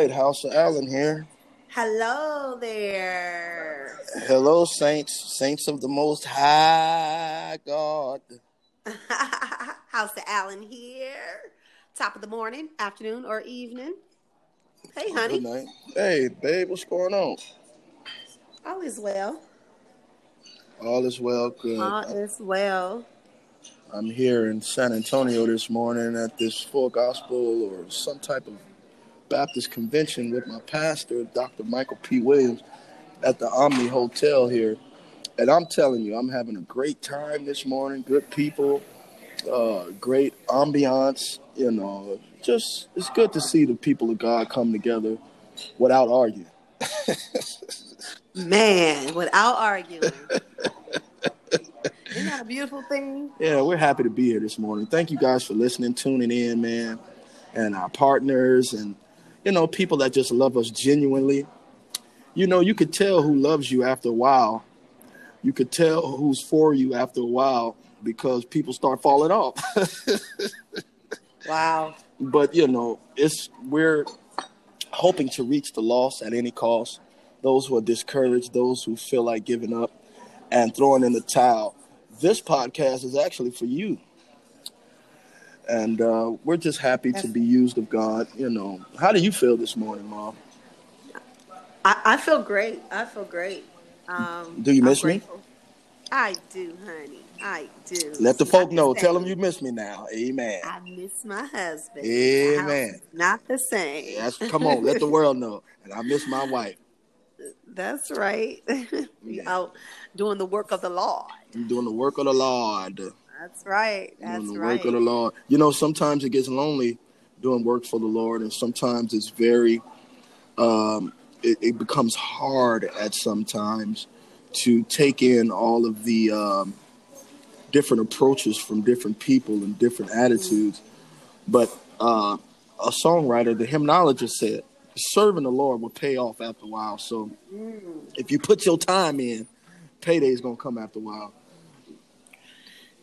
right, House of Allen here. Hello there. Hello, saints, saints of the Most High God. House of Allen here. Top of the morning, afternoon, or evening. Hey, honey. Good night. Hey, babe, what's going on? All is well. All is well. Good. All is well. I'm here in San Antonio this morning at this full gospel or some type of Baptist convention with my pastor, Dr. Michael P. Williams, at the Omni Hotel here. And I'm telling you, I'm having a great time this morning. Good people, uh, great ambiance. You know, just it's good to see the people of God come together without arguing. Man, without arguing. Isn't that a beautiful thing? Yeah, we're happy to be here this morning. Thank you guys for listening, tuning in, man, and our partners and you know people that just love us genuinely. You know, you could tell who loves you after a while. You could tell who's for you after a while because people start falling off. wow. But you know, it's we're hoping to reach the lost at any cost. Those who are discouraged, those who feel like giving up and throwing in the towel this podcast is actually for you. And uh, we're just happy to be used of God. You know, how do you feel this morning, Mom? I, I feel great. I feel great. Um, do you miss me? I do, honey. I do. Let the folk know. Tell them you miss me now. Amen. I miss my husband. Amen. Not the same. That's, come on, let the world know. And I miss my wife. That's right. we out doing the work of the Lord. I'm doing the work of the Lord. That's right. That's doing the right. work of the Lord. You know, sometimes it gets lonely doing work for the Lord, and sometimes it's very, um, it, it becomes hard at sometimes to take in all of the um, different approaches from different people and different attitudes. But uh, a songwriter, the hymnologist said, serving the Lord will pay off after a while. So mm. if you put your time in, payday is gonna come after a while.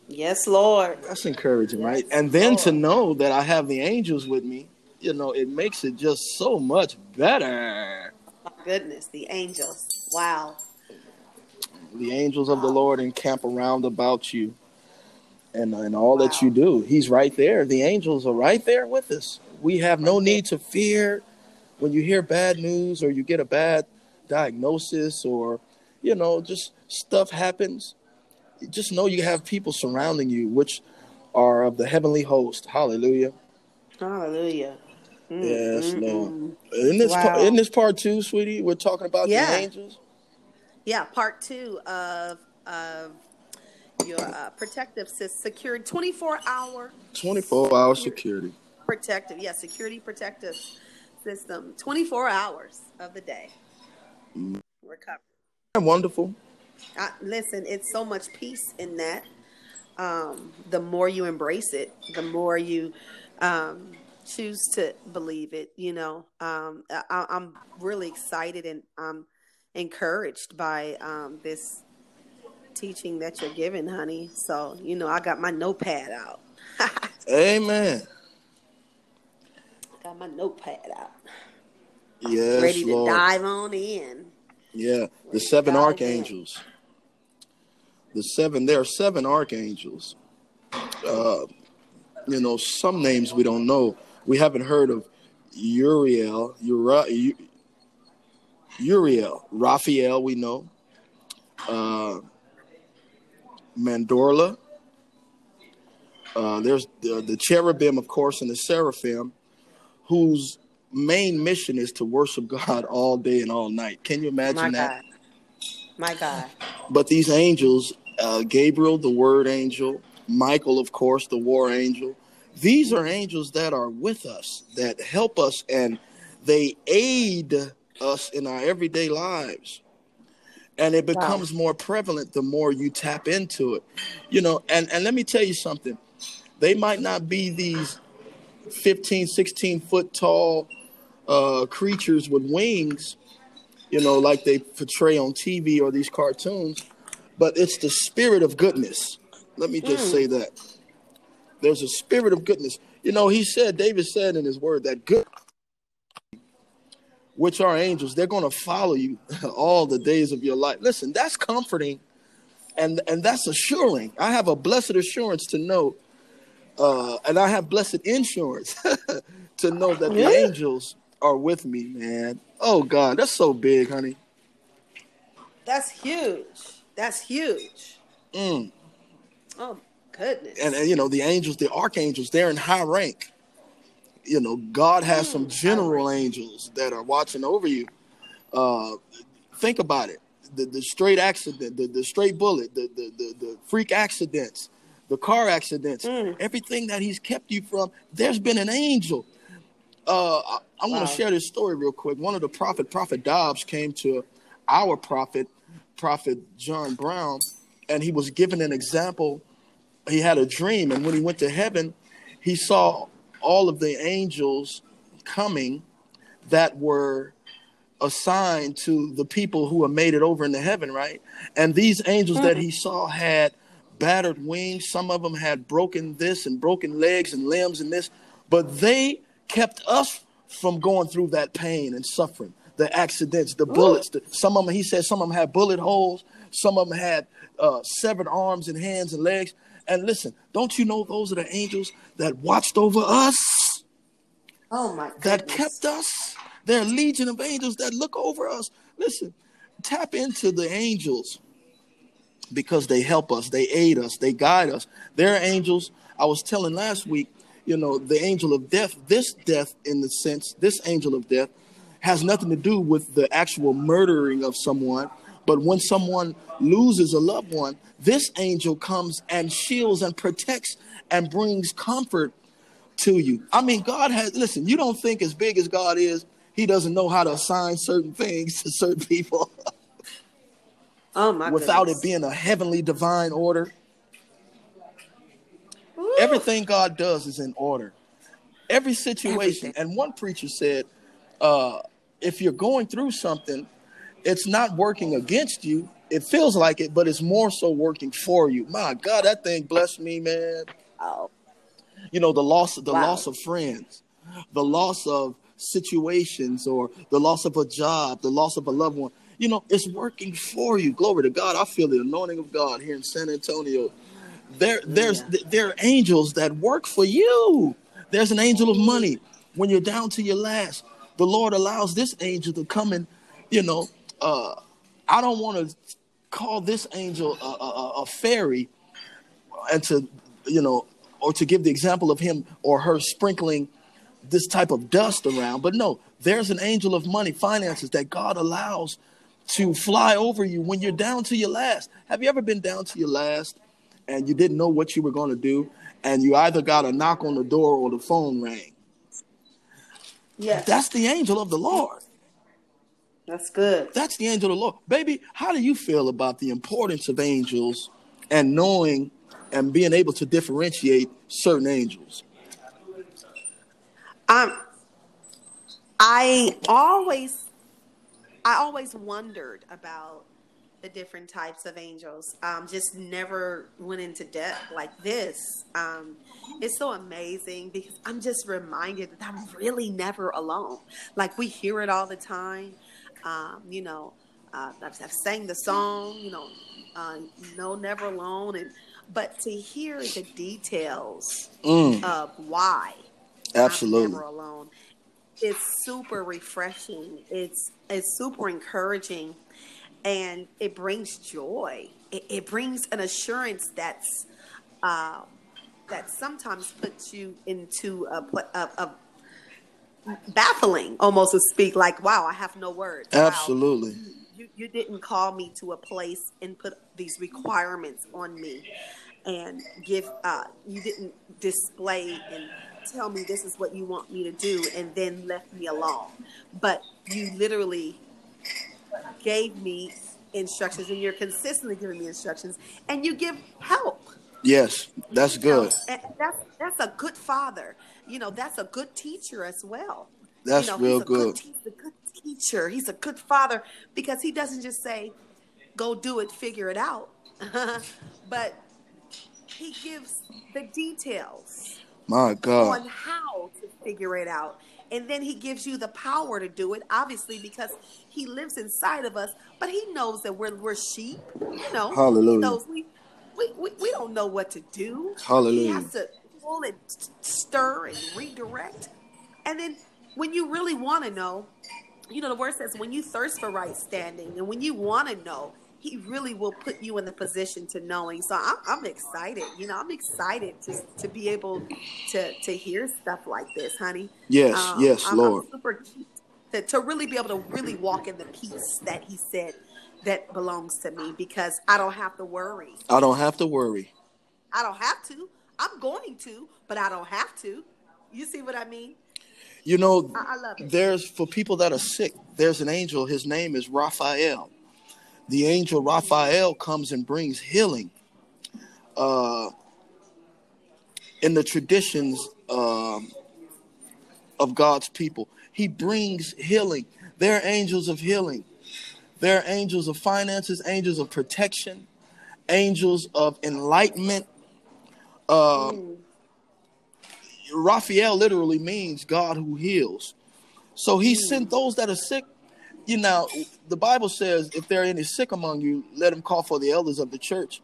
Yes, Lord. That's encouraging, yes, right? And then Lord. to know that I have the angels with me, you know, it makes it just so much better. My goodness, the angels. Wow. The angels of the Lord encamp around about you and, and all wow. that you do. He's right there. The angels are right there with us. We have no need to fear when you hear bad news or you get a bad diagnosis or, you know, just stuff happens just know you have people surrounding you, which are of the heavenly host. Hallelujah. Hallelujah. Mm, yes, mm, Lord. Mm. In this wow. part, in this part two, sweetie, we're talking about yeah. the angels. Yeah, part two of of your uh, protective security, twenty four hour. Twenty four hour security. Protective, yeah, security protective system. Twenty four hours of the day. Mm. Recovery. Wonderful. I, listen, it's so much peace in that. Um, the more you embrace it, the more you um, choose to believe it. You know, um, I, am really excited and I'm encouraged by um, this teaching that you're giving, honey. So, you know, I got my notepad out. Amen. Got my notepad out. Yes, ready to Lord. dive on in. Yeah, the seven archangels. The seven, there are seven archangels. Uh, you know, some names we don't know. We haven't heard of Uriel, Uri, Uriel, Raphael, we know. Uh, Mandorla. Uh, there's the, the cherubim, of course, and the seraphim, whose main mission is to worship God all day and all night. Can you imagine My that? God. My God. But these angels, uh, Gabriel, the word angel, Michael, of course, the war angel, these are angels that are with us, that help us, and they aid us in our everyday lives. And it becomes wow. more prevalent the more you tap into it. You know, and, and let me tell you something. They might not be these 15, 16 foot tall uh, creatures with wings, you know, like they portray on TV or these cartoons, but it's the spirit of goodness. Let me just mm. say that. There's a spirit of goodness. You know, he said, David said in his word that good which are angels, they're going to follow you all the days of your life. Listen, that's comforting and and that's assuring. I have a blessed assurance to know, uh, and I have blessed insurance to know that the angels are with me, man. Oh God, that's so big, honey. That's huge. That's huge. Mm. Oh goodness. And, and you know the angels, the archangels, they're in high rank. You know, God has mm, some general angels that are watching over you. Uh, think about it the, the straight accident, the, the straight bullet, the, the, the, the freak accidents, the car accidents, mm. everything that he's kept you from, there's been an angel. Uh, I, I want to wow. share this story real quick. One of the prophet, Prophet Dobbs, came to our prophet, Prophet John Brown, and he was given an example. He had a dream, and when he went to heaven, he saw all of the angels coming that were assigned to the people who have made it over into heaven, right? And these angels that he saw had battered wings. Some of them had broken this and broken legs and limbs and this, but they kept us from going through that pain and suffering, the accidents, the bullets. The, some of them, he said, some of them had bullet holes. Some of them had uh, severed arms and hands and legs. And listen, don't you know those are the angels that watched over us? Oh my! Goodness. That kept us there are legion of angels that look over us. Listen, tap into the angels because they help us, they aid us, they guide us. They're angels. I was telling last week, you know, the angel of death, this death in the sense, this angel of death has nothing to do with the actual murdering of someone. But when someone loses a loved one, this angel comes and shields and protects and brings comfort to you. I mean, God has, listen, you don't think as big as God is, he doesn't know how to assign certain things to certain people. oh my Without goodness. it being a heavenly divine order. Everything God does is in order. Every situation. Everything. And one preacher said, uh, if you're going through something, it's not working against you. It feels like it, but it's more so working for you. My God, that thing blessed me, man. Oh. You know, the loss the wow. loss of friends, the loss of situations or the loss of a job, the loss of a loved one. You know, it's working for you. Glory to God. I feel the anointing of God here in San Antonio. There, there's yeah. there are angels that work for you. There's an angel of money when you're down to your last. The Lord allows this angel to come and, you know, uh, I don't want to call this angel a, a, a fairy and to, you know, or to give the example of him or her sprinkling this type of dust around. But no, there's an angel of money, finances that God allows to fly over you when you're down to your last. Have you ever been down to your last and you didn't know what you were going to do? And you either got a knock on the door or the phone rang. Yes. That's the angel of the Lord. That's good. That's the angel of the Lord. Baby, how do you feel about the importance of angels and knowing and being able to differentiate certain angels? Um, I always, I always wondered about the different types of angels. Um, just never went into depth like this. Um, it's so amazing because I'm just reminded that I'm really never alone. Like we hear it all the time. Um, you know, uh, I've, I've sang the song. You know, uh, no, never alone, and but to hear the details mm. of why Absolutely. never alone. It's super refreshing. It's it's super encouraging, and it brings joy. It, it brings an assurance that's uh, that sometimes puts you into a, a, a baffling, almost to speak. Like, wow, I have no words. Absolutely. Wow, you, you didn't call me to a place and put these requirements on me and give uh, you didn't display and tell me this is what you want me to do and then left me alone. But you literally gave me instructions and you're consistently giving me instructions and you give help. Yes, that's good. That's that's a good father. You know, that's a good teacher as well. That's you know, real he's good. good. He's a good teacher. He's a good father because he doesn't just say, "Go do it, figure it out," but he gives the details my God. On how to figure it out. And then he gives you the power to do it obviously because he lives inside of us but he knows that we're we're sheep you know Hallelujah. he knows we we, we, we don't know what to do Hallelujah. he has to pull and stir and redirect and then when you really want to know you know the word says when you thirst for right standing and when you want to know he really will put you in the position to knowing so i'm, I'm excited you know i'm excited to, to be able to to hear stuff like this honey Yes, Um, yes, I'm, Lord. I'm super to, to really be able to really walk in the peace that he said that belongs to me because i don't have to worry I don't have to worry. i don't have to i'm going to but i don't have to you see what i mean You know, I- I love it. there's for people that are sick, there's an angel. His name is Raphael. The angel Raphael comes and brings healing. Uh, in the traditions um, of God's people, he brings healing. They're angels of healing. They're angels of finances, angels of protection, angels of enlightenment. Uh, Raphael literally means God who heals. So he sent those that are sick. You know, the Bible says, if there are any sick among you, let them call for the elders of the church,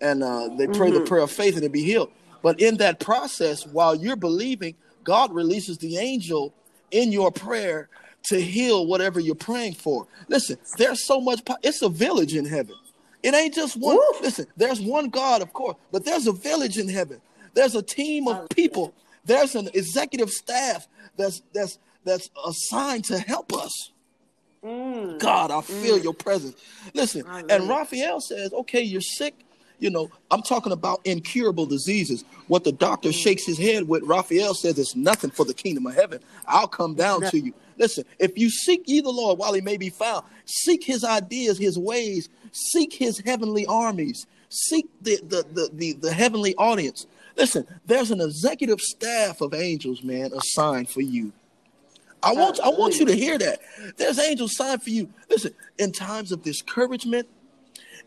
and uh, they pray the prayer of faith and they be healed. But in that process, while you're believing, God releases the angel in your prayer to heal whatever you're praying for. Listen, there's so much. Po- it's a village in heaven. It ain't just one. Woo. Listen, there's one God, of course, but there's a village in heaven. There's a team of people. There's an executive staff that's that's that's assigned to help us. God, I feel your presence. Listen, and. Raphael says, okay, you're sick. You know, I'm talking about incurable diseases. What the doctor shakes his head with, Raphael says it's nothing for the kingdom of heaven. I'll come down to you. Listen, if you seek ye the Lord while he may be found, seek his ideas, his ways, seek his heavenly armies, seek the the the the, the heavenly audience. Listen, there's an executive staff of angels, man, assigned for you. I want I want you to hear that. There's angels signed for you. Listen, in times of discouragement,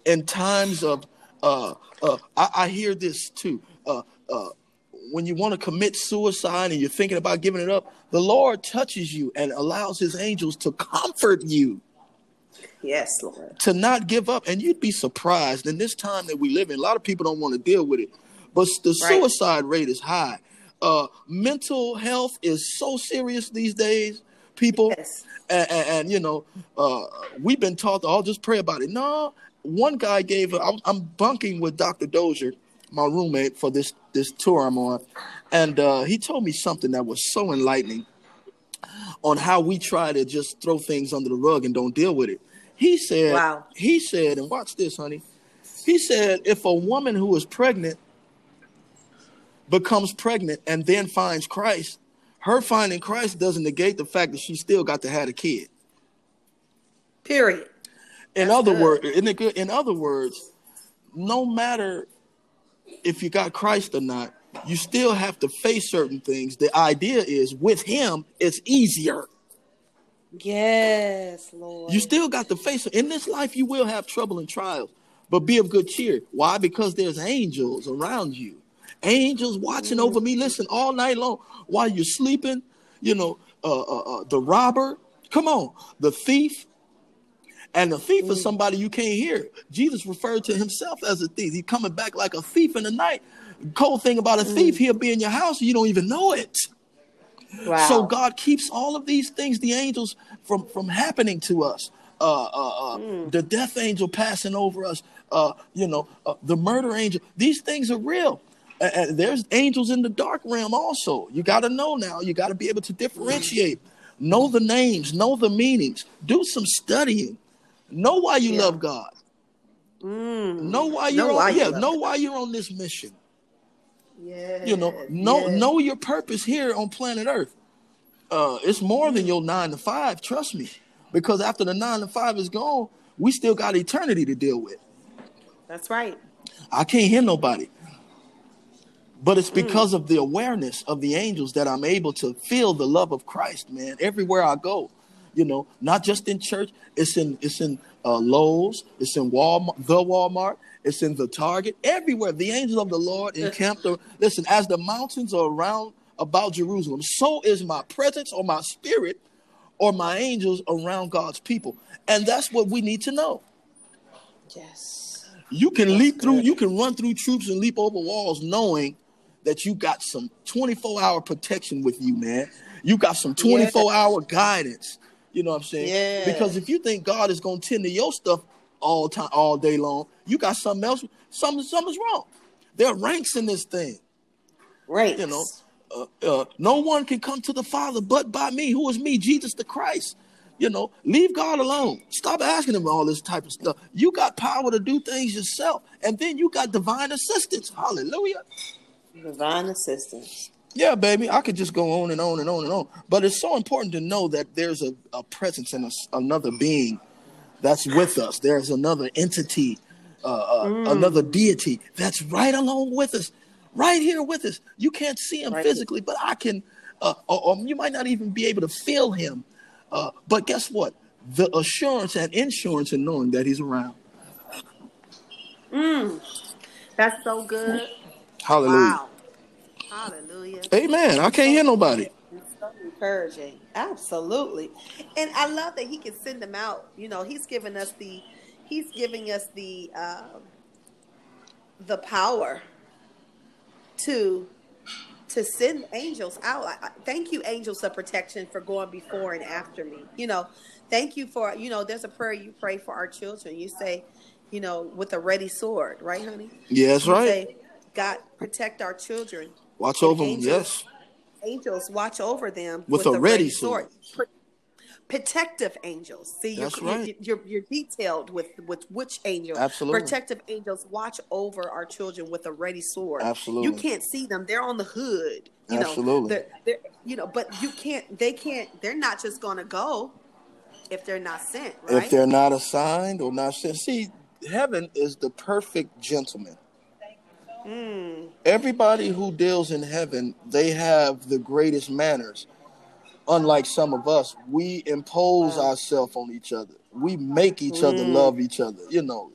in times of uh uh I, I hear this too. Uh uh when you want to commit suicide and you're thinking about giving it up, the Lord touches you and allows his angels to comfort you yes lord to not give up. And you'd be surprised in this time that we live in. A lot of people don't want to deal with it, but the Right. suicide rate is high. Uh, mental health is so serious these days, people. Yes. And, and, and, you know, uh, we've been taught to all just pray about it. No, one guy gave. I'm, I'm bunking with Dr. Dozier, my roommate, for this this tour I'm on, and uh, he told me something that was so enlightening on how we try to just throw things under the rug and don't deal with it. He said, Wow. he said, and watch this, honey. He said, if a woman who is pregnant becomes pregnant and then finds Christ, her finding Christ doesn't negate the fact that she still got to have a kid. period In That's other words, in, in other words, no matter if you got Christ or not, you still have to face certain things. The idea is with him, it's easier. yes lord You still got to face it. In this life, you will have trouble and trials, but be of good cheer. Why? Because there's angels around you. Angels watching over me. Listen, all night long while you're sleeping. You know, uh, uh, uh, the robber. Come on, the thief. And the thief is somebody you can't hear. Jesus referred to himself as a thief. He's coming back like a thief in the night. Cold thing about a thief, he'll be in your house and you don't even know it. wow So God keeps all of these things, the angels, from from happening to us. Uh, uh, uh, The death angel passing over us. Uh, you know, uh, the murder angel. These things are real. A- And there's angels in the dark realm also. You got to know now. You got to be able to differentiate. Know the names. Know the meanings. Do some studying. Know why you Yeah. love God. Mm. Know why you're why on, you yeah. love Know why you're on this mission. yes, You know, know yes. know your purpose here on planet Earth. Uh, it's more Mm. than your nine to five. Trust me, because after the nine to five is gone, we still got eternity to deal with. that's right I can't hear nobody, but Mm. it's because of the awareness of the angels that I'm able to feel the love of Christ, man, everywhere I go. You know, not just in church. It's in it's in uh, Lowe's. It's in Walmart, the Walmart. It's in the Target. Everywhere, the angels of the Lord encamped. Listen, as the mountains are around about Jerusalem, so is my presence or my spirit or my angels around God's people. And that's what we need to know. Yes. You can leap through, you can run through troops and leap over walls knowing that you got some 24 hour protection with you, man. You got some 24 hour guidance. You know what I'm saying? Yeah. Because if you think God is gonna tend to your stuff all time, all day long, you got something else. Something, something's wrong. There are ranks in this thing. Right. You know, uh, uh, no one can come to the Father but by me. Who is me? Jesus the Christ. You know, leave God alone. Stop asking him all this type of stuff. You got power to do things yourself, and then you got divine assistance. Hallelujah. Divine assistance. Yeah, baby, I could just go on and on and on and on. But it's so important to know that there's a, a presence and a, another being that's with us. There's another entity, uh, uh, Mm. another deity that's right along with us, right here with us. You can't see him Right. physically, but I can, uh, or, or you might not even be able to feel him. Uh, but guess what? The assurance and insurance in knowing that he's around. That's so good. Hallelujah. Wow. Hallelujah. Amen. I can't hear nobody. It's so encouraging. Absolutely. And I love that he can send them out. You know, he's giving us the he's giving us the um the power to to send angels out. I, I- thank you, angels of protection, for going before and after me. You know, thank you for you know. There's a prayer you pray for our children. You say, you know, with a ready sword, right, honey? You right. say, God protect our children. Watch over angels- Yes. Angels watch over them With a ready sword. Pro- Protective angels. See, you're, right. you're, you're you're detailed with with which angel. Absolutely. Protective angels watch over our children with a ready sword. Absolutely. You can't see them; they're on the hood. You Absolutely. know, they're, they're you know, but you can't. They can't. They're not just going to go if they're not sent, right? If they're not assigned or not sent. See, heaven is the perfect gentleman. Mm, Everybody who deals in heaven, they have the greatest manners. Unlike some of us, we impose Wow. ourselves on each other. We make each other Mm. love each other. You know.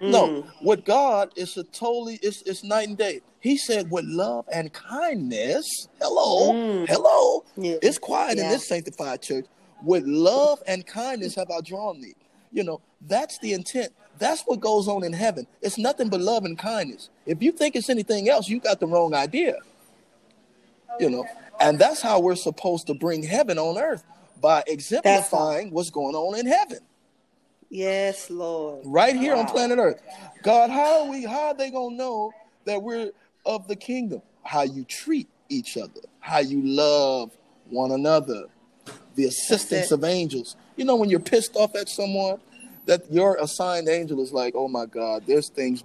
No, Mm. with God, it's a totally it's it's night and day. He said with love and kindness. Hello, Mm. hello. Yeah. It's quiet in this sanctified church. With love and kindness have I drawn thee. You know, that's the intent. That's what goes on in heaven. It's nothing but love and kindness. If you think it's anything else, you got the wrong idea. You know, and that's how we're supposed to bring heaven on earth by exemplifying what's going on in heaven Yes, Lord. right here on planet Earth. God, how are we? How are they gonna know that we're of the kingdom? How you treat each other, how you love one another, the assistance of angels. You know, when you're pissed off at someone, that your assigned angel is like, oh my God, there's things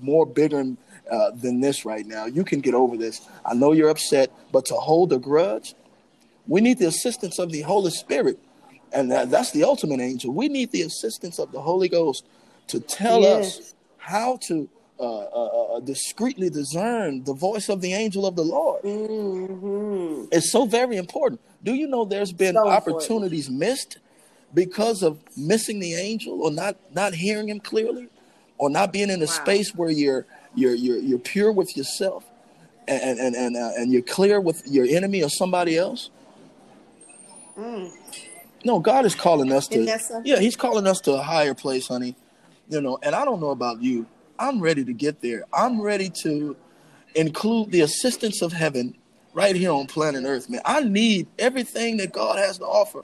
more bigger uh, than this right now. You can get over this. I know you're upset, but to hold a grudge, we need the assistance of the Holy Spirit. And that, that's the ultimate angel. We need the assistance of the Holy Ghost to tell us how to uh, uh, uh, discreetly discern the voice of the angel of the Lord. hmm It's so very important. Do you know there's been So important. opportunities missed because of missing the angel or not not hearing him clearly or not being in a Wow. space where you're you're you're you're pure with yourself and and and uh, and you're clear with your enemy or somebody else? Mm. No, God is calling us to something? Yeah, he's calling us to a higher place, honey. You know, and I don't know about you. I'm ready to get there. I'm ready to include the assistance of heaven right here on planet Earth, man. I need everything that God has to offer.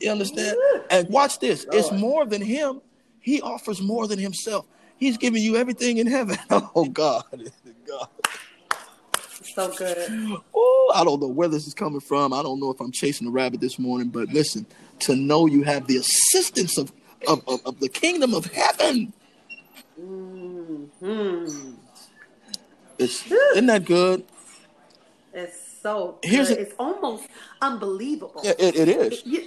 You understand? And watch this. It's more than him. He offers more than himself. He's giving you everything in heaven. Oh God. God. So good. Oh, I don't know where this is coming from. I don't know if I'm chasing a rabbit this morning, but listen, to know you have the assistance of of, of, of the kingdom of heaven. hmm It's isn't that good? It's so good. Here's a- it's almost unbelievable. Yeah, it, it is. It, you-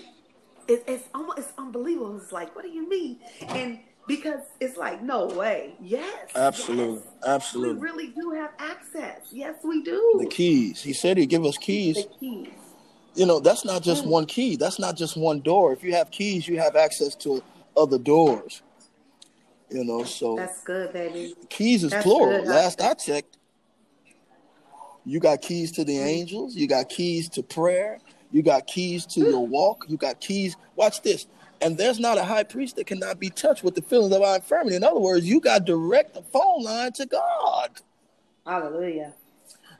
it- it's almost it's unbelievable. It's like, what do you mean? And because it's like, no way. Yes. Absolutely. yes. We really do have access. Yes, we do. The keys. He said he'd give us keys. The keys. You know, that's not just Mm. one key. That's not just one door. If you have keys, you have access to other doors. You know, so That's good, baby. keys is that's plural. good. Last I checked. You got keys to the angels. You got keys to prayer. You got keys to your walk. You got keys. Watch this. And there's not a high priest that cannot be touched with the feelings of our infirmity. In other words, you got direct the phone line to God. Hallelujah.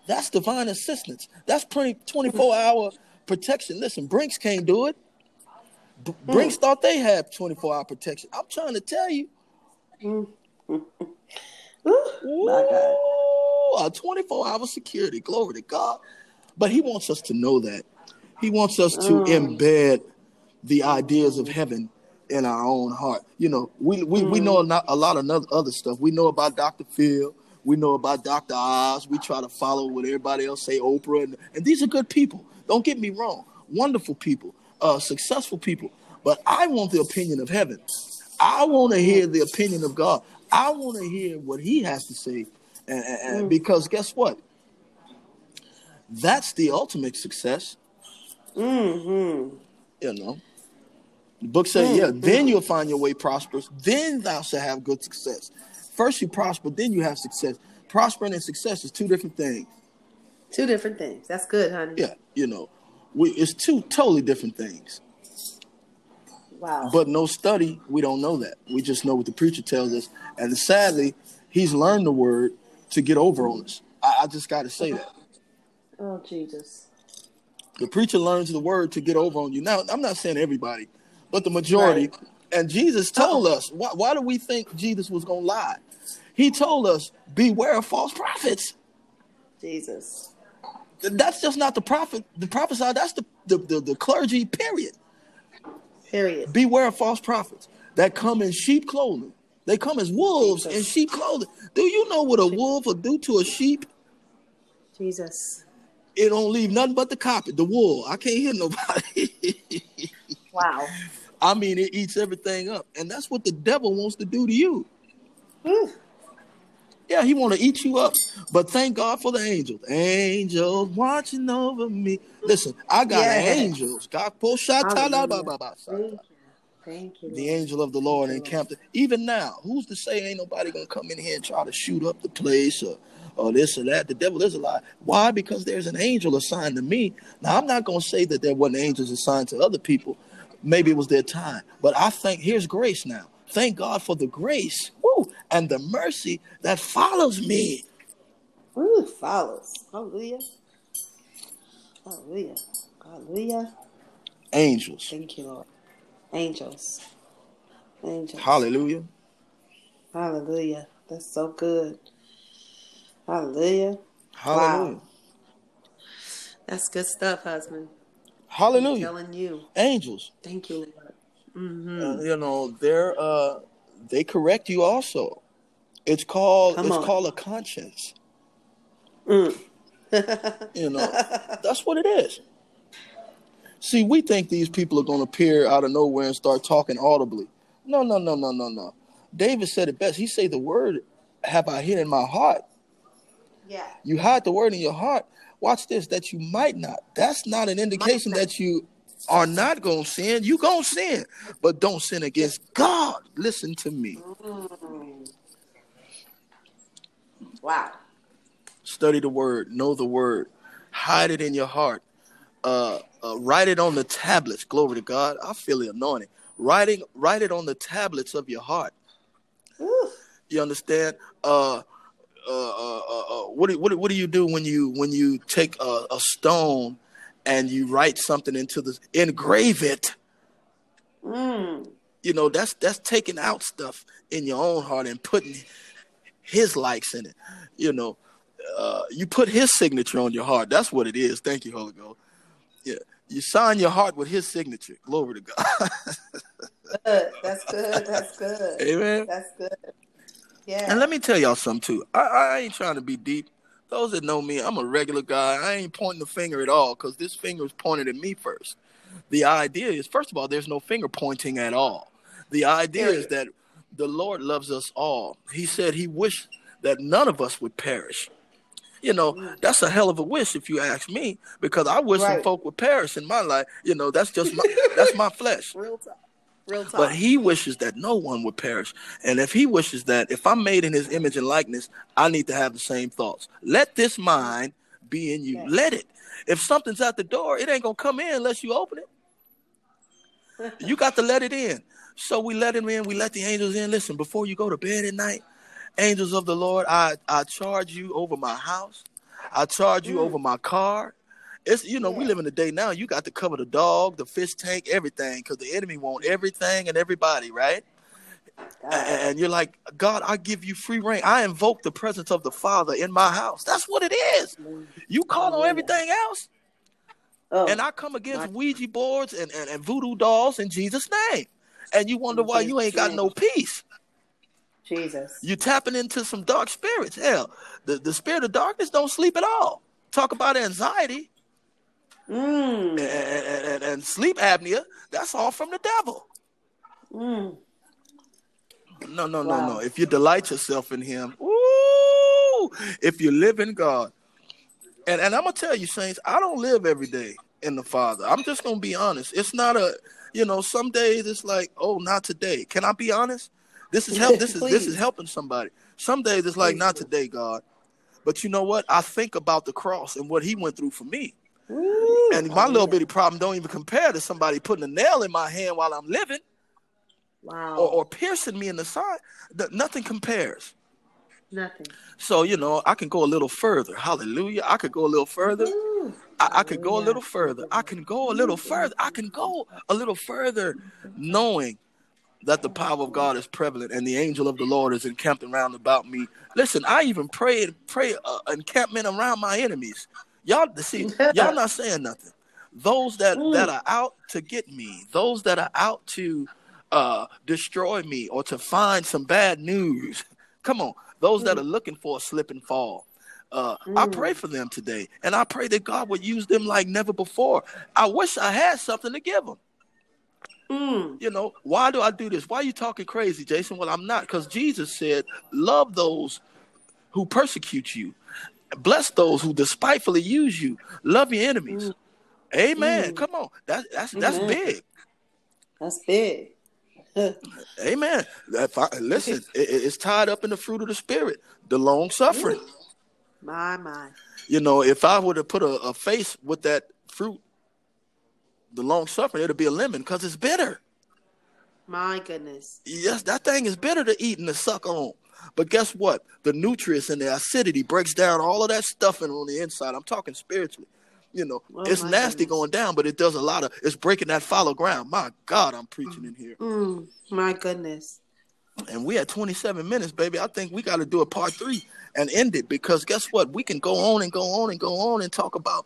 That's divine assistance. That's 24 hour protection. Listen, Brinks can't do it. B- Brinks mm. thought they had 24 hour protection. I'm trying to tell you. Mm. Ooh. A 24 hour security. Glory to God. But he wants us to know that. He wants us to mm. embed the ideas of heaven in our own heart. You know, we we, mm. we know a, a lot of other stuff. We know about Dr. Phil. We know about Dr. Oz. We try to follow what everybody else say, Oprah, and, and these are good people. Don't get me wrong, wonderful people, uh, successful people. But I want the opinion of heaven. I want to hear the opinion of God. I want to hear what He has to say, and, and mm. because guess what? That's the ultimate success. Mm-hmm. You know, the book says, mm, yeah, then you'll find your way prosperous. Then thou shalt have good success. First you prosper, then you have success. Prospering and success is two different things. Two different things. That's good, honey. Yeah, you know, we, it's two totally different things. Wow. But no study, we don't know that. We just know what the preacher tells us. And sadly, he's learned the word to get over on us. I, I just got to say that. Oh, Jesus. The preacher learns the word to get over on you. Now, I'm not saying everybody, but the majority. Right. And Jesus told oh. us, why, why do we think Jesus was going to lie? He told us, beware of false prophets. Jesus. That's just not the prophet, the prophesy, that's the, the, the, the clergy, period. Period. Beware of false prophets that come in sheep clothing. They come as wolves Jesus. in sheep clothing. Do you know what a wolf will do to a sheep? Jesus. It don't leave nothing but the carpet, the wool. I can't hear nobody. wow. I mean, it eats everything up, and that's what the devil wants to do to you. Ooh. Yeah, he want to eat you up. But thank God for the angels. Angels watching over me. Listen, I got yes. angels. God shot Thank you. The angel of the Lord encamped. Even now, who's to say ain't nobody gonna come in here and try to shoot up the place or or this or that? The devil is a lie. Why? Because there's an angel assigned to me. Now I'm not gonna say that there wasn't angels assigned to other people. Maybe it was their time. But I think here's grace now. Thank God for the grace woo, and the mercy that follows me. Ooh, follows. Hallelujah. Hallelujah. Hallelujah. Angels. Thank you, Lord. Angels. Angels. Hallelujah. Hallelujah. That's so good. Hallelujah. Hallelujah. Wow. That's good stuff, husband. Hallelujah. I'm telling you. Angels. Thank you, Lord. Mm-hmm. Uh, you know, they're uh they correct you also. It's called Come it's on. called a conscience. Mm. you know, that's what it is. See, we think these people are going to appear out of nowhere and start talking audibly. No, no, no, no, no, no. David said it best. He said, "The word have I hid in my heart." Yeah. You hide the word in your heart. Watch this. That you might not. That's not an indication that you are not going to sin. You going to sin, but don't sin against God. Listen to me. Mm. Wow. Study the word. Know the word. Hide it in your heart uh, uh, write it on the tablets. Glory to God. I feel the anointing. Writing, write it on the tablets of your heart. Ooh. You understand? Uh, uh, uh, uh, what, do, what, what do you do when you when you take a, a stone and you write something into the engrave it? Mm. You know that's that's taking out stuff in your own heart and putting His likes in it. You know, uh, you put His signature on your heart. That's what it is. Thank you, Holy Ghost. Yeah. You sign your heart with his signature. Glory to God. good. That's good. That's good. Amen. That's good. Yeah. And let me tell y'all something too. I, I ain't trying to be deep. Those that know me, I'm a regular guy. I ain't pointing the finger at all because this finger is pointed at me first. The idea is, first of all, there's no finger pointing at all. The idea is that the Lord loves us all. He said he wished that none of us would perish, you know, mm. that's a hell of a wish if you ask me, because I wish right. some folk would perish in my life. You know, that's just my that's my flesh. Real talk. Real talk. But he wishes that no one would perish. And if he wishes that if I'm made in his image and likeness, I need to have the same thoughts. Let this mind be in you. Yes. Let it. If something's at the door, it ain't gonna come in unless you open it. You got to let it in. So we let him in. We let the angels in. Listen, before you go to bed at night, angels of the Lord, I I charge you over my house. I charge you Mm. over my car. It's you know we Yeah. live in the day now. You got to cover the dog, the fish tank, everything, because the enemy want everything and everybody, right? God. And you're like, God, I give you free reign. I invoke the presence of the Father in my house. That's what it is. Mm-hmm. You call on everything else, Oh, and I come against my- Ouija boards and, and, and voodoo dolls in Jesus' name. And you wonder why you ain't got no peace. Jesus. You're tapping into some dark spirits. Hell, the, the spirit of darkness don't sleep at all. Talk about anxiety Mm. and, and, and- sleep apnea. That's all from the devil. Mm. No, no, no, Wow. no. If you delight yourself in Him, ooh, if you live in God, and and I'm gonna tell you, saints, I don't live every day in the Father. I'm just gonna be honest. It's not a, you know, some days it's like, oh, not today. Can I be honest? This is help. This is this is helping somebody. Some days it's like, not today, God. But you know what? I think about the cross and what He went through for me. Woo. And my little Hallelujah. bitty problem don't even compare to somebody putting a nail in my hand while I'm living Wow. or, or piercing me in the side. Th- Nothing compares. Nothing. So, you know, I can go a little further. Hallelujah. I could go a little further. I, I could go a little further. I can go a little further. I can go a little further knowing that the power of God is prevalent and the angel of the Lord is encamped around about me. Listen, I even prayed, pray uh, encampment around my enemies. Y'all see, y'all not saying nothing. Those that Mm. that are out to get me, those that are out to uh, destroy me or to find some bad news. Come on, those that are looking for a slip and fall. Uh, I Mm. pray for them today, and I pray that God would use them like never before. I wish I had something to give them. Mm. You know, why do I do this? Why are you talking crazy, Jason? Well, I'm not, because Jesus said, "Love those who persecute you, bless those who despitefully use you, love your enemies." Amen. Mm. Come on, that's that's that's Amen. big. That's big. Amen. I, listen, it, it's tied up in the fruit of the spirit, the long suffering. My, my. You know, if I were to put a, a face with that fruit, the long suffering, it'll be a lemon because it's bitter. My goodness. Yes, that thing is bitter to eat and to suck on. But guess what? The nutrients and the acidity breaks down all of that stuffing on the inside. I'm talking spiritually. You know, Oh, it's nasty goodness. going down, but it does a lot of it's breaking that fallow ground. My God, I'm preaching in here. Mm. My goodness. And we at 27 minutes, baby. I think we got to do a part three and end it because guess what? We can go on and go on and go on and talk about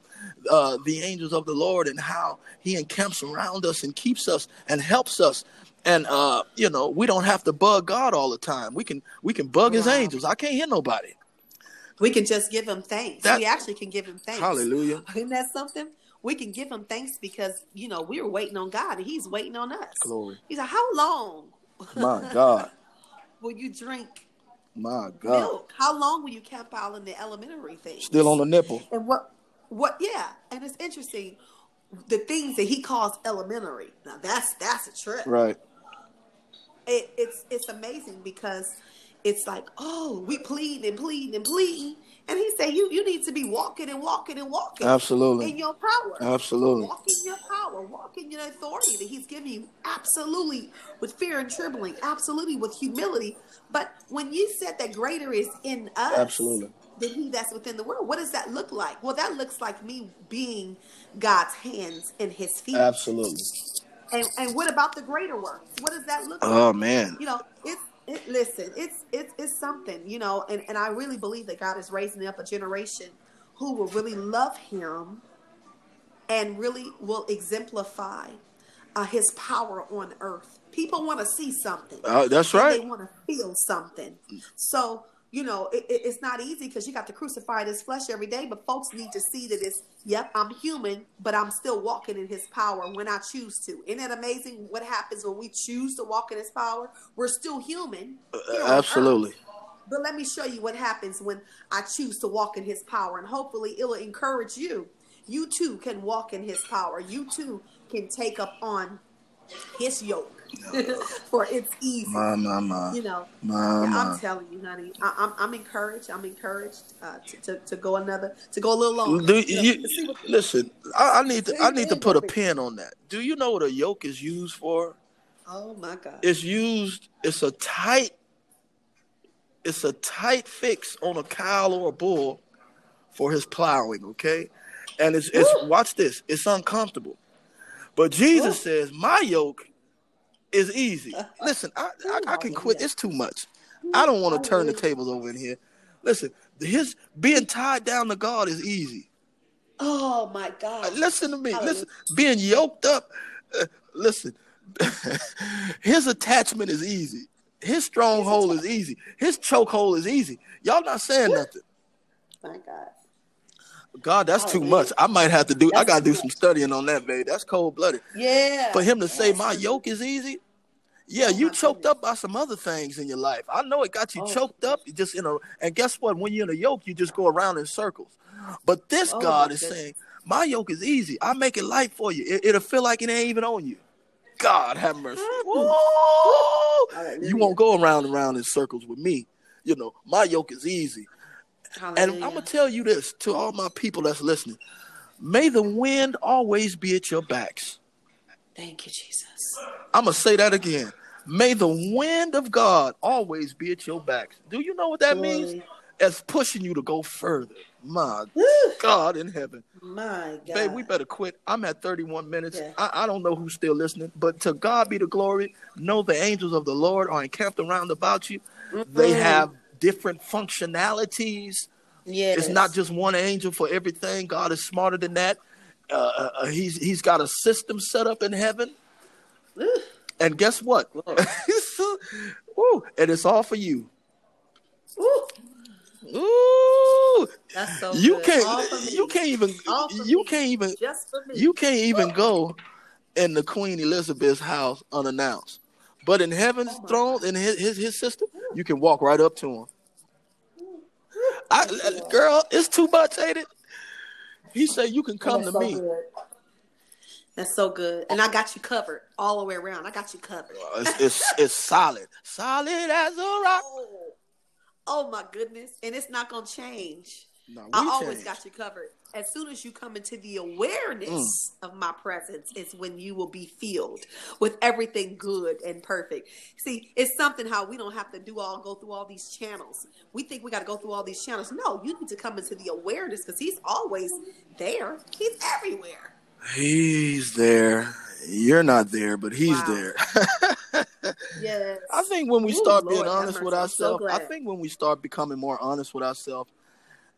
uh, the angels of the Lord and how He encamps around us and keeps us and helps us. And uh, you know, we don't have to bug God all the time. We can we can bug His angels. I can't hear nobody. We can just give him thanks. That- we actually can give him thanks. Hallelujah. Isn't that something? We can give him thanks because, you know, we were waiting on God and he's waiting on us. Glory. He's like, How long My God. will you drink My God. milk? How long will you camp out in the elementary things? Still on the nipple. And what what yeah, and it's interesting the things that he calls elementary. Now that's that's a trip. Right. It, it's it's amazing because it's like, oh, we plead and plead and plead. And he said, you you need to be walking and walking and walking Absolutely. in your power. Absolutely. Walk in your power. Walk in your authority that he's giving you. Absolutely. With fear and trembling. Absolutely. With humility. But when you said that greater is in us Absolutely. than he that's within the world, what does that look like? Well, that looks like me being God's hands and his feet. Absolutely. And and what about the greater works? What does that look like? Oh man. you know, it's it, listen, it's it's it's something, you know, and, and I really believe that God is raising up a generation who will really love him and really will exemplify uh, his power on earth. People want to see something. Uh, that's right. They want to feel something. So, you know, it, it- it's not easy because you got to crucify this flesh every day, but folks need to see that it's, yep, I'm human, but I'm still walking in his power when I choose to. Isn't it amazing what happens when we choose to walk in his power? We're still human. Uh, here on earth. Absolutely. But let me show you what happens when I choose to walk in his power, and hopefully it will encourage you. You too can walk in his power. You too can take up on his yoke. for it's easy. My, my, my. You know, My, my. I'm telling you, honey. I, I'm I'm encouraged. I'm encouraged uh, to, to to go another to go a little longer. Do you know, you, to see what- listen, I, I need to I need to put a pin on that. Do you know what a yoke is used for? oh my God! It's used. It's a tight. It's a tight fix on a cow or a bull for his plowing. Okay, and it's it's watch this. It's uncomfortable, but Jesus Woo. says my yoke is easy. Listen, I I, I can quit. It's too much. I don't want to turn the tables over in here. Listen, his being tied down to God is easy. Oh my God! Listen to me. Hallelujah. Listen, being yoked up. Uh, listen, his attachment is easy. His stronghold is easy. His chokehold is easy. Y'all not saying nothing. My God! God, that's too much. I might have to do. I gotta do some studying on that, babe. That's cold blooded. Yeah. For him to say my yoke is easy. Yeah, Oh, you choked goodness. up by some other things in your life. I know it got you Oh. choked up. You just in a and guess what? When you're in a yoke, you just go around in circles. But this Oh, God is goodness. saying, My yoke is easy. I make it light for you. It, will feel like it ain't even on you. God have mercy. Mm. Woo! You won't go around and around in circles with me. You know, my yoke is easy. And I'm gonna tell you this to all my people that's listening. May the wind always be at your backs. Thank you, Jesus. I'm gonna say that again. May the wind of God always be at your backs. Do you know what that means? It's pushing you to go further. My God in heaven. My God. Babe, we better quit. I'm at 31 minutes. Yeah. I, I don't know who's still listening, but to God be the glory. Know the angels of the Lord are encamped around about you. They Mm-mm. have different functionalities. Yes. It's not just one angel for everything. God is smarter than that. Uh, uh, uh, he's he's got a system set up in heaven. Woo. And guess what? Woo, and it's all for you. Woo. Ooh, That's so you good. Can't you can't even you me. can't even just for me. you can't even go in the Queen Elizabeth's house unannounced. But in heaven's Oh throne, in his, his his system, you can walk right up to him. I, uh, girl, it's too much, ain't it? He said you can come to so me. good. That's so good. And I got you covered all the way around. I got you covered. It's, it's it's solid, solid as a rock. Oh, oh my goodness. And it's not going to change. No, I always change. got you covered. As soon as you come into the awareness Mm. of my presence, is when you will be filled with everything good and perfect. See, it's something how we don't have to do all go through all these channels. We think we got to go through all these channels. No, you need to come into the awareness because He's always there. He's everywhere. He's there. You're not there, but he's Wow. there. Yes. I think when we Ooh, start Lord being honest with. I'm so ourselves, I think when we start becoming more honest with ourselves,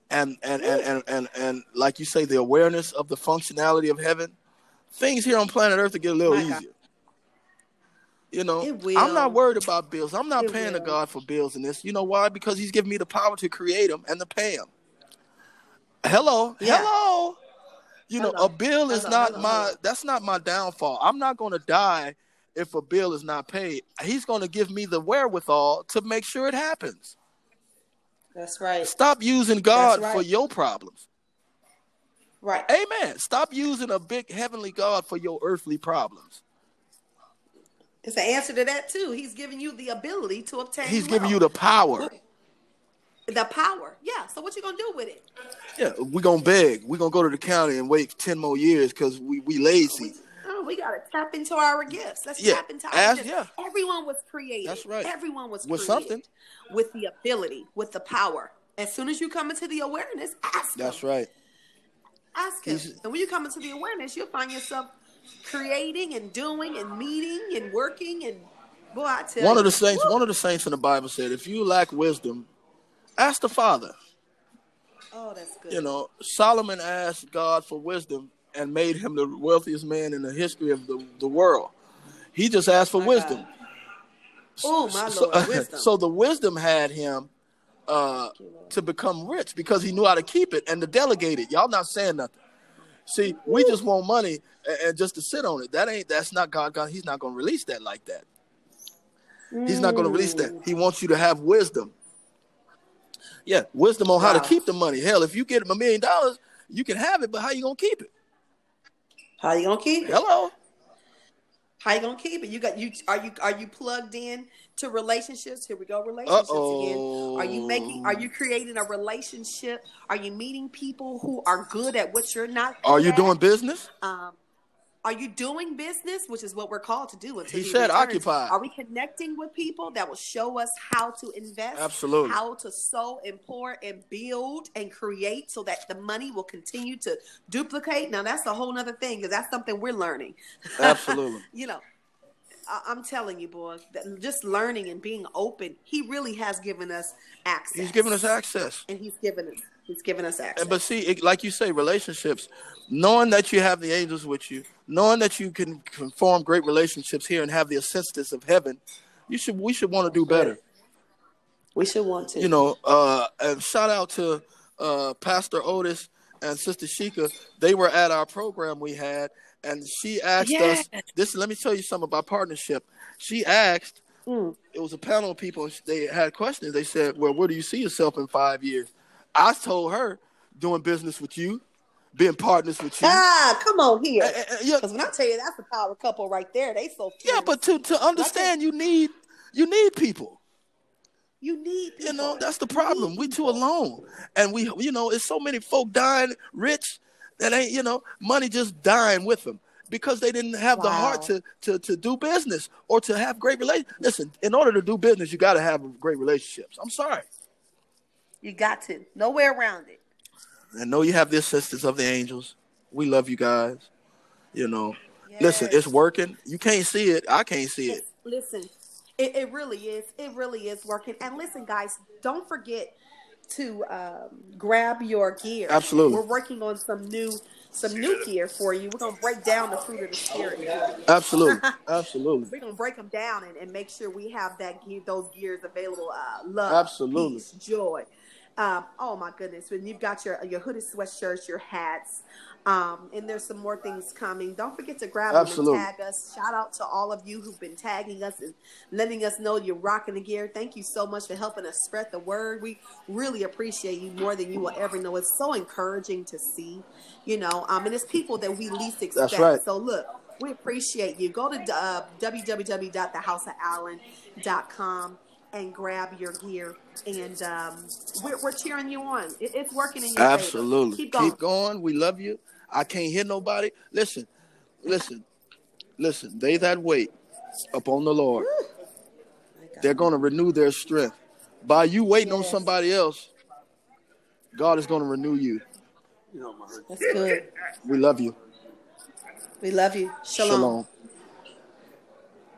and and and, and and and like you say, the awareness of the functionality of heaven, things here on planet Earth will get a little My God. easier. You know, I'm not worried about bills. I'm not It paying to. God for bills in this. You know why? Because He's given me the power to create them and to pay them. Hello, Yeah. hello. You know, Hello. a bill is Hello, not hello, my. That's not my downfall. I'm not going to die if a bill is not paid. He's going to give me the wherewithal to make sure it happens. That's right. Stop using God for your problems. Right. Amen. Stop using a big heavenly God for your earthly problems. It's the answer to that too. He's giving you the ability to obtain. He's giving you the power. The power. Yeah. So what you gonna do with it? Yeah, we're gonna beg. We're gonna go to the county and wait ten more years because we we lazy. Oh, we gotta tap into our gifts. Let's Yeah, tap into our gifts. yeah. Everyone was created. That's right. Everyone was With created something. with the ability, with the power. As soon as you come into the awareness, ask That's him. right. Ask him. He's- And when you come into the awareness, you'll find yourself creating and doing and meeting and working and boy, I tell One you. of the saints, woo. one of the saints in the Bible said, "If you lack wisdom, ask the Father." Oh, that's good. You know, Solomon asked God for wisdom and made him the wealthiest man in the history of the, the world. He just asked for My wisdom. Oh, my So- Lord, wisdom. so the wisdom had him uh, you, to become rich because he knew how to keep it and to delegate it. Y'all not saying nothing. See, we just want money and, and just to sit on it. That ain't. That's not God. God. He's not going to release that like that. He's not going to release that. He wants you to have wisdom. Yeah, wisdom on how to keep the money. Hell, if you get a million dollars, you can have it, but how you gonna keep it? How you gonna keep it? Hello. How you gonna keep it? You got you are you are you plugged in to relationships? Here we go, relationships Uh-oh. again. Are you making? Are you creating a relationship? Are you meeting people who are good at what you're not? Are you at? doing business? Um, are you doing business, which is what we're called to do? Until He said returns? occupy. Are we connecting with people that will show us how to invest, Absolutely. how to sow and pour and build and create, so that the money will continue to duplicate? Now that's a whole other thing because that's something we're learning. Absolutely. you know, I- I'm telling you, boy, that just learning and being open. He really has given us access. He's given us access. and he's given us. He's given us access. And but see, it, like you say, relationships, knowing that you have the angels with you, knowing that you can, form great relationships here and have the assistance of heaven, you should we should want to do better. we should want to. You know, uh, and shout out to uh, Pastor Otis and Sister Shika. They were at our program we had, and she asked us. This let me tell you something about partnership. She asked. Mm. It was a panel of people. They had questions. They said, "Well, where do you see yourself in five years?" I told her, "Doing business with you, being partners with you." Ah, come on here. Uh, uh, yeah, Because when I tell you that's a power couple right there, they so yeah, but to to understand, you need you need people. you need You know, that's the problem. We too alone, and we, you know, it's so many folk dying rich that ain't, you know, money just dying with them because they didn't have the heart to to to do business or to have great relations. Listen, in order to do business, you got to have great relationships. I'm sorry, You got to. No way around it. I know you have the assistance of the angels. We love you guys. You know, listen, it's working. You can't see it. I can't see it. Listen, it, it really is. It really is working. And listen, guys, don't forget to um, grab your gear. Absolutely. We're working on some new some new gear for you. We're gonna break down the fruit of the spirit. Absolutely, absolutely. We're gonna break them down and, and make sure we have that gear, those gears available. Uh, love, Absolutely. peace, joy. Um, oh my goodness! When you've got your your hooded sweatshirts, your hats, um, and there's some more things coming. Don't forget to grab Absolutely. them and tag us. Shout out to all of you who've been tagging us and letting us know you're rocking the gear. Thank you so much for helping us spread the word. We really appreciate you more than you will ever know. It's so encouraging to see, you know, um, and it's people that we least expect. right. So look, we appreciate you. Go to uh, www.thehouseofallen.com and grab your gear. And um, we're, we're cheering you on. It, it's working in your favor. Absolutely. Keep going. Keep going. We love you. I can't hear nobody. Listen, listen, listen. They that wait upon the Lord, they're going to renew their strength. By you waiting on somebody else, God is going to renew you. That's good. We love you. We love you. Shalom. Shalom.